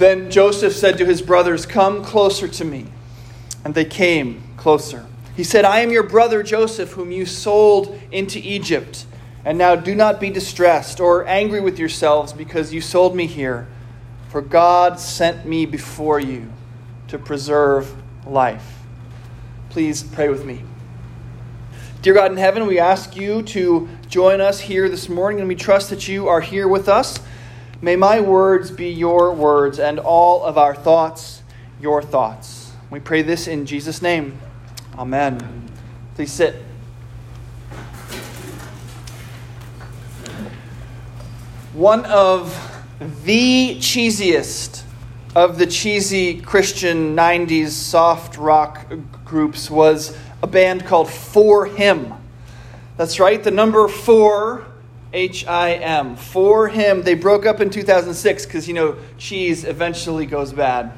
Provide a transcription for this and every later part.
Then Joseph said to his brothers, Come closer to me. And they came closer. He said, I am your brother Joseph, whom you sold into Egypt. And now do not be distressed or angry with yourselves because you sold me here, for God sent me before you to preserve life. Please pray with me. Dear God in heaven, we ask you to join us here this morning, and we trust that you are here with us. May my words be your words, and all of our thoughts your thoughts. We pray this in Jesus' name. Amen. Please sit. One of the cheesiest of the cheesy Christian 90s soft rock groups was a band called 4Him. That's right, the number four, H I M. 4Him. They broke up in 2006 because, you know, cheese eventually goes bad.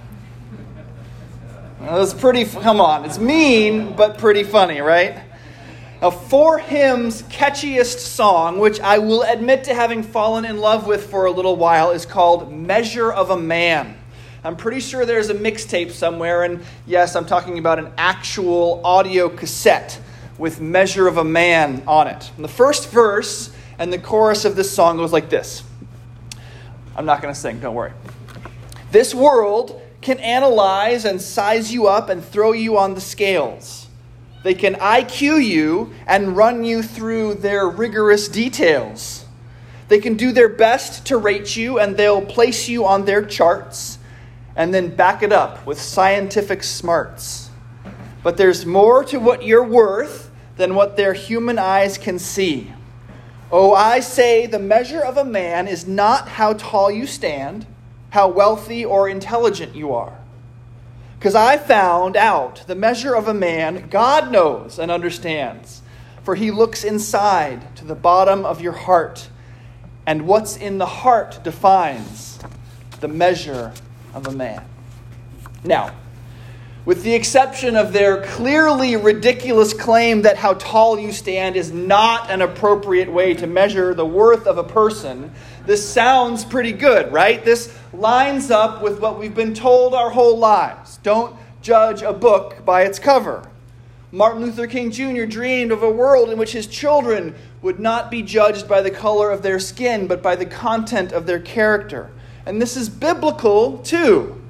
It was pretty, come on, it's mean, but pretty funny, right? Now, 4Him's catchiest song, which I will admit to having fallen in love with for a little while, is called Measure of a Man. I'm pretty sure there's a mixtape somewhere, and yes, I'm talking about an actual audio cassette with Measure of a Man on it. And the first verse and the chorus of this song goes like this I'm not going to sing, don't worry. This world can analyze and size you up and throw you on the scales. They can IQ you and run you through their rigorous details. They can do their best to rate you and they'll place you on their charts and then back it up with scientific smarts. But there's more to what you're worth than what their human eyes can see. Oh, I say the measure of a man is not how tall you stand, how wealthy or intelligent you are. Because I found out the measure of a man God knows and understands, for he looks inside to the bottom of your heart, and what's in the heart defines the measure of a man. Now, with the exception of their clearly ridiculous claim that how tall you stand is not an appropriate way to measure the worth of a person, this sounds pretty good, right? This lines up with what we've been told our whole lives. Don't judge a book by its cover. Martin Luther King Jr. dreamed of a world in which his children would not be judged by the color of their skin, but by the content of their character. And this is biblical too.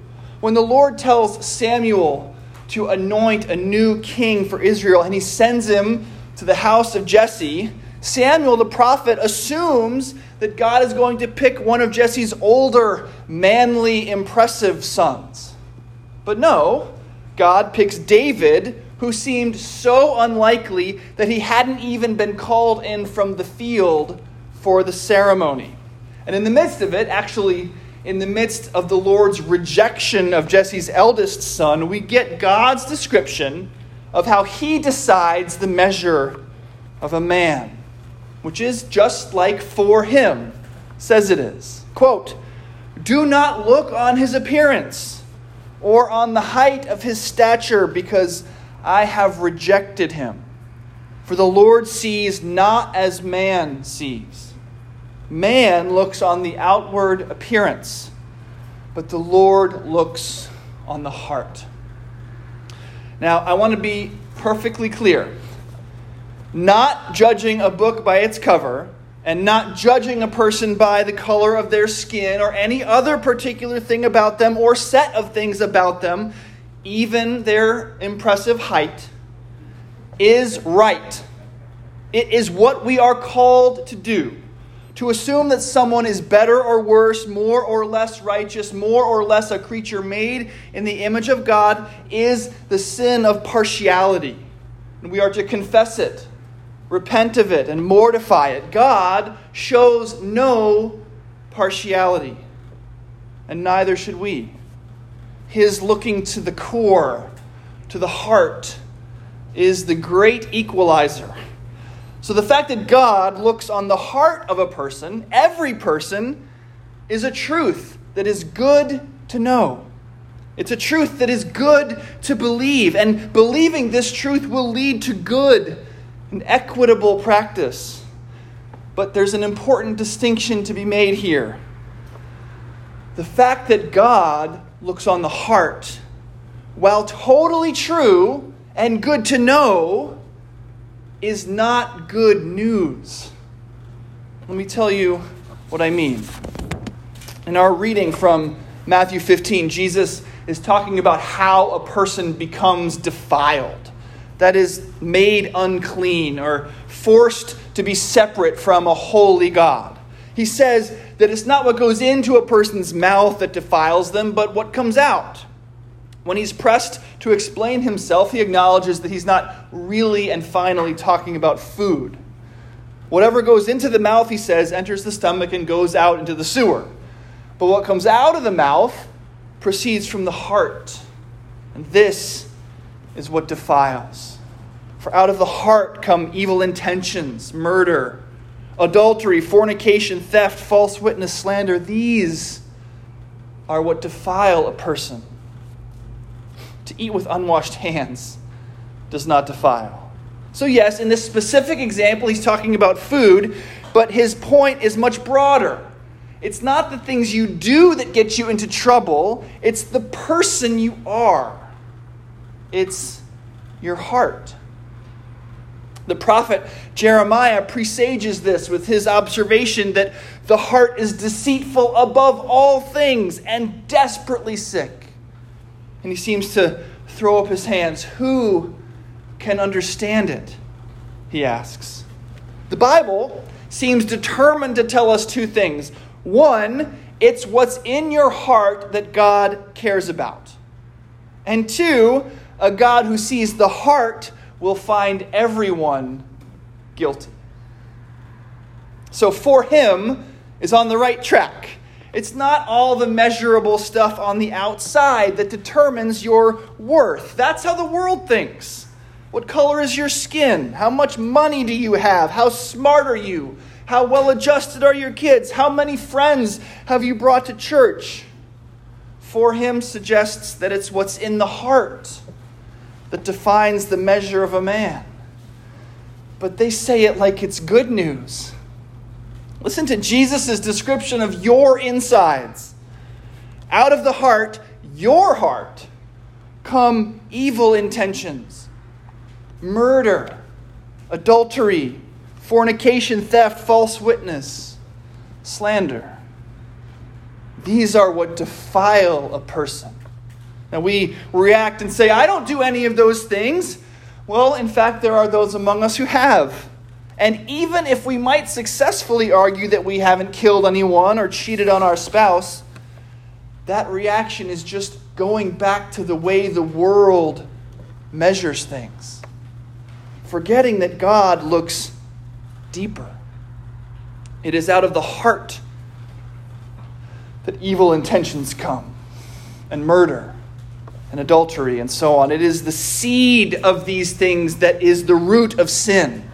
When the Lord tells Samuel to anoint a new king for Israel and he sends him to the house of Jesse, Samuel the prophet assumes that God is going to pick one of Jesse's older, manly, impressive sons. But no, God picks David, who seemed so unlikely that he hadn't even been called in from the field for the ceremony. And in the midst of it, actually, in the midst of the Lord's rejection of Jesse's eldest son, we get God's description of how he decides the measure of a man, which is just like 4Him says it is. Quote, Do not look on his appearance or on the height of his stature, because I have rejected him. For the Lord sees not as man sees. Man looks on the outward appearance, but the Lord looks on the heart. Now, I want to be perfectly clear. Not judging a book by its cover, and not judging a person by the color of their skin or any other particular thing about them or set of things about them, even their impressive height, is right. It is what we are called to do. To assume that someone is better or worse, more or less righteous, more or less a creature made in the image of God is the sin of partiality. And we are to confess it, repent of it, and mortify it. God shows no partiality, and neither should we. His looking to the core, to the heart, is the great equalizer so the fact that God looks on the heart of a person, every person, is a truth that is good to know. It's a truth that is good to believe, and believing this truth will lead to good and equitable practice. But there's an important distinction to be made here. The fact that God looks on the heart, while totally true and good to know, is not good news. Let me tell you what I mean. In our reading from Matthew 15, Jesus is talking about how a person becomes defiled. That is, made unclean or forced to be separate from a holy God. He says that it's not what goes into a person's mouth that defiles them, but what comes out. When he's pressed to explain himself, he acknowledges that he's not really and finally talking about food. Whatever goes into the mouth, he says, enters the stomach and goes out into the sewer. But what comes out of the mouth proceeds from the heart. And this is what defiles. For out of the heart come evil intentions, murder, adultery, fornication, theft, false witness, slander. These are what defile a person. To eat with unwashed hands does not defile. So, yes, in this specific example, he's talking about food, but his point is much broader. It's not the things you do that get you into trouble, it's the person you are. It's your heart. The prophet Jeremiah presages this with his observation that the heart is deceitful above all things and desperately sick. And he seems to throw up his hands. Who can understand it? He asks. The Bible seems determined to tell us two things. One, it's what's in your heart that God cares about. And two, a God who sees the heart will find everyone guilty. So 4Him is on the right track. It's not all the measurable stuff on the outside that determines your worth. That's how the world thinks. What color is your skin? How much money do you have? How smart are you? How well adjusted are your kids? How many friends have you brought to church? 4Him suggests that it's what's in the heart that defines the measure of a man. But they say it like it's good news. Listen to Jesus' description of your insides. Out of the heart, your heart, come evil intentions, murder, adultery, fornication, theft, false witness, slander. These are what defile a person. And we react and say, I don't do any of those things. Well, in fact, there are those among us who have. And even if we might successfully argue that we haven't killed anyone or cheated on our spouse, that reaction is just going back to the way the world measures things, forgetting that God looks deeper. It is out of the heart that evil intentions come and murder and adultery and so on. It is the seed of these things that is the root of sin.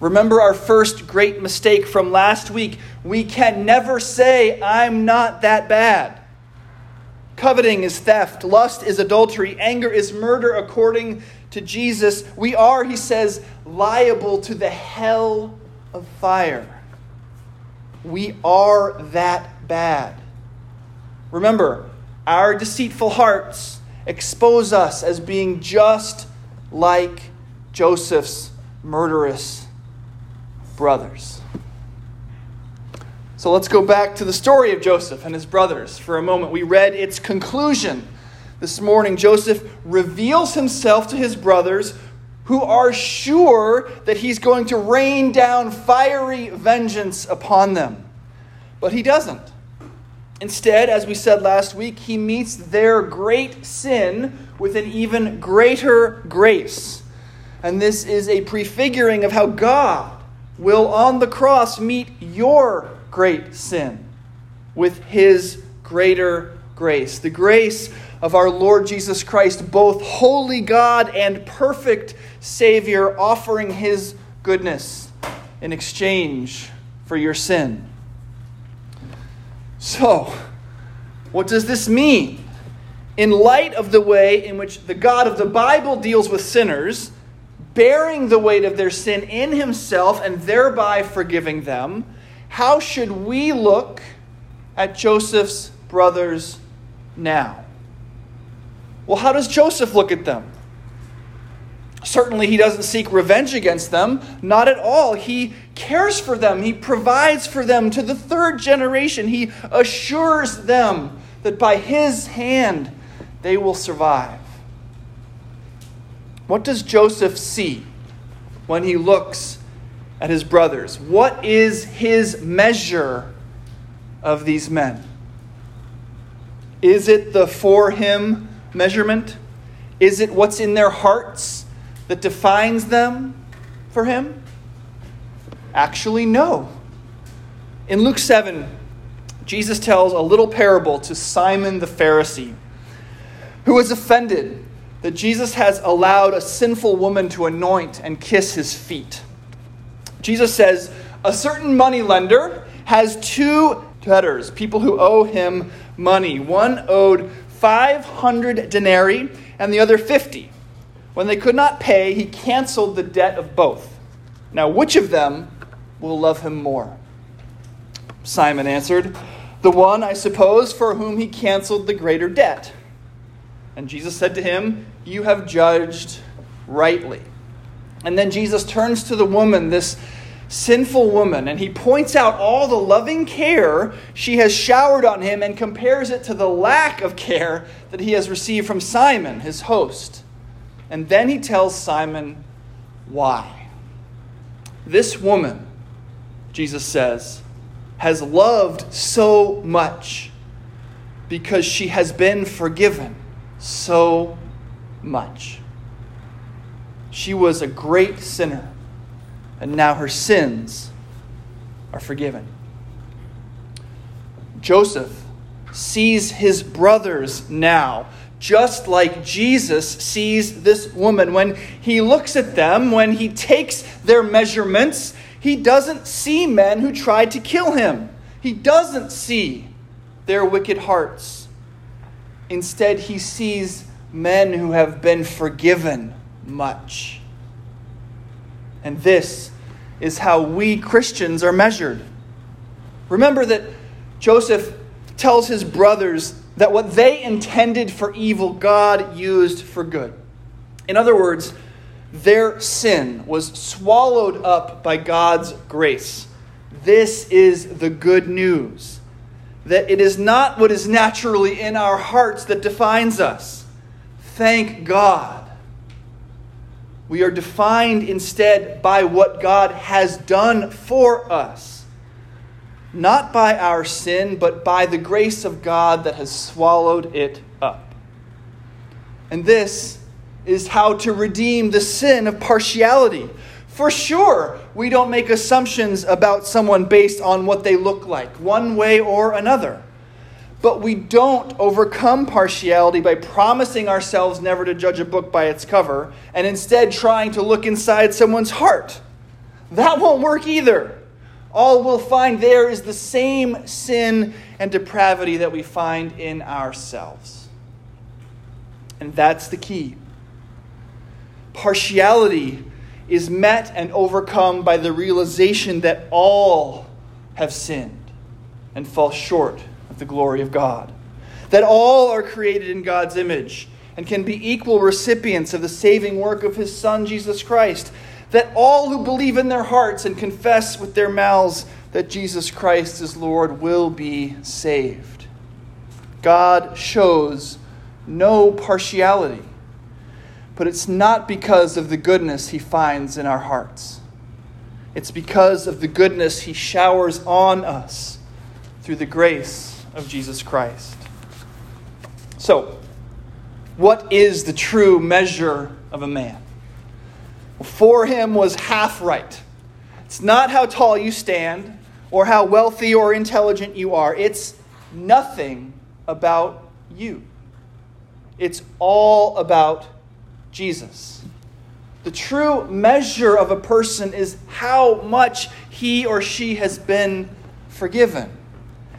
Remember our first great mistake from last week. We can never say, I'm not that bad. Coveting is theft, lust is adultery, anger is murder according to Jesus. We are, he says, liable to the hell of fire. We are that bad. Remember, our deceitful hearts expose us as being just like Joseph's murderous brothers. So let's go back to the story of Joseph and his brothers for a moment. We read its conclusion. This morning, Joseph reveals himself to his brothers who are sure that he's going to rain down fiery vengeance upon them. But he doesn't. Instead, as we said last week, he meets their great sin with an even greater grace. And this is a prefiguring of how God will on the cross meet your great sin with his greater grace. The grace of our Lord Jesus Christ, both holy God and perfect Savior, offering his goodness in exchange for your sin. So, what does this mean? In light of the way in which the God of the Bible deals with sinners, bearing the weight of their sin in himself and thereby forgiving them, how should we look at Joseph's brothers now. Well, how does Joseph look at them? Certainly, he doesn't seek revenge against them. Not at all. He cares for them. He provides for them to the third generation. He assures them that by his hand they will survive. What does Joseph see when he looks at his brothers? What is his measure of these men? Is it the 4Him measurement? Is it what's in their hearts that defines them for him? Actually, no. In Luke 7, Jesus tells a little parable to Simon the Pharisee, who was offended that Jesus has allowed a sinful woman to anoint and kiss his feet. Jesus says, A certain money lender has two debtors, people who owe him money. One owed 500 denarii and the other 50. When they could not pay, he canceled the debt of both. Now, which of them will love him more? Simon answered, The one, I suppose, for whom he canceled the greater debt. And Jesus said to him, You have judged rightly. And then Jesus turns to the woman, this sinful woman, and he points out all the loving care she has showered on him and compares it to the lack of care that he has received from Simon, his host. And then he tells Simon why. This woman, Jesus says, has loved so much because she has been forgiven so much. She was a great sinner, and now her sins are forgiven. Joseph sees his brothers now, just like Jesus sees this woman. When he looks at them, when he takes their measurements, he doesn't see men who tried to kill him. He doesn't see their wicked hearts. Instead, he sees men who have been forgiven much. And this is how we Christians are measured. Remember that Joseph tells his brothers that what they intended for evil, God used for good. In other words, their sin was swallowed up by God's grace. This is the good news that it is not what is naturally in our hearts that defines us. Thank God. We are defined instead by what God has done for us. Not by our sin, but by the grace of God that has swallowed it up. And this is how to redeem the sin of partiality for sure, we don't make assumptions about someone based on what they look like, one way or another. But we don't overcome partiality by promising ourselves never to judge a book by its cover and instead trying to look inside someone's heart. That won't work either. All we'll find there is the same sin and depravity that we find in ourselves. And that's the key. Partiality is met and overcome by the realization that all have sinned and fall short of the glory of God. That all are created in God's image and can be equal recipients of the saving work of His Son, Jesus Christ. That all who believe in their hearts and confess with their mouths that Jesus Christ is Lord will be saved. God shows no partiality but it's not because of the goodness he finds in our hearts. It's because of the goodness he showers on us through the grace of Jesus Christ. So, what is the true measure of a man? 4Him was half right. It's not how tall you stand or how wealthy or intelligent you are. It's nothing about you. It's all about Jesus. The true measure of a person is how much he or she has been forgiven.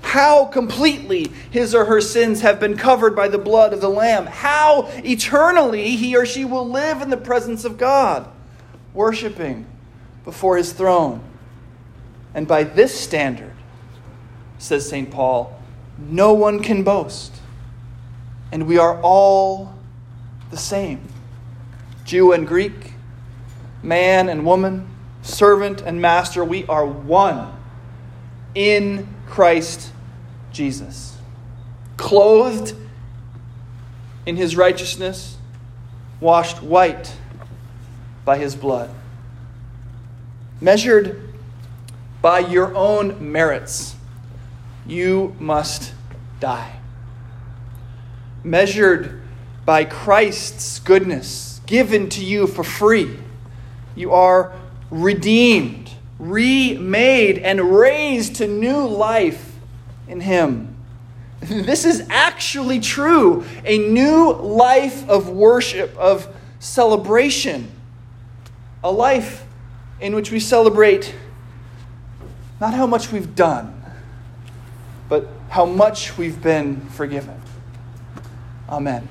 How completely his or her sins have been covered by the blood of the Lamb. How eternally he or she will live in the presence of God, worshiping before his throne. And by this standard, says St. Paul, no one can boast. And we are all the same Jew and Greek, man and woman, servant and master. We are one in Christ Jesus. Clothed in his righteousness, washed white by his blood. Measured by your own merits, you must die. Measured by Christ's goodness given to you for free, you are redeemed, remade, and raised to new life in Him. This is actually true a new life of worship, of celebration, a life in which we celebrate not how much we've done, but how much we've been forgiven. Amen.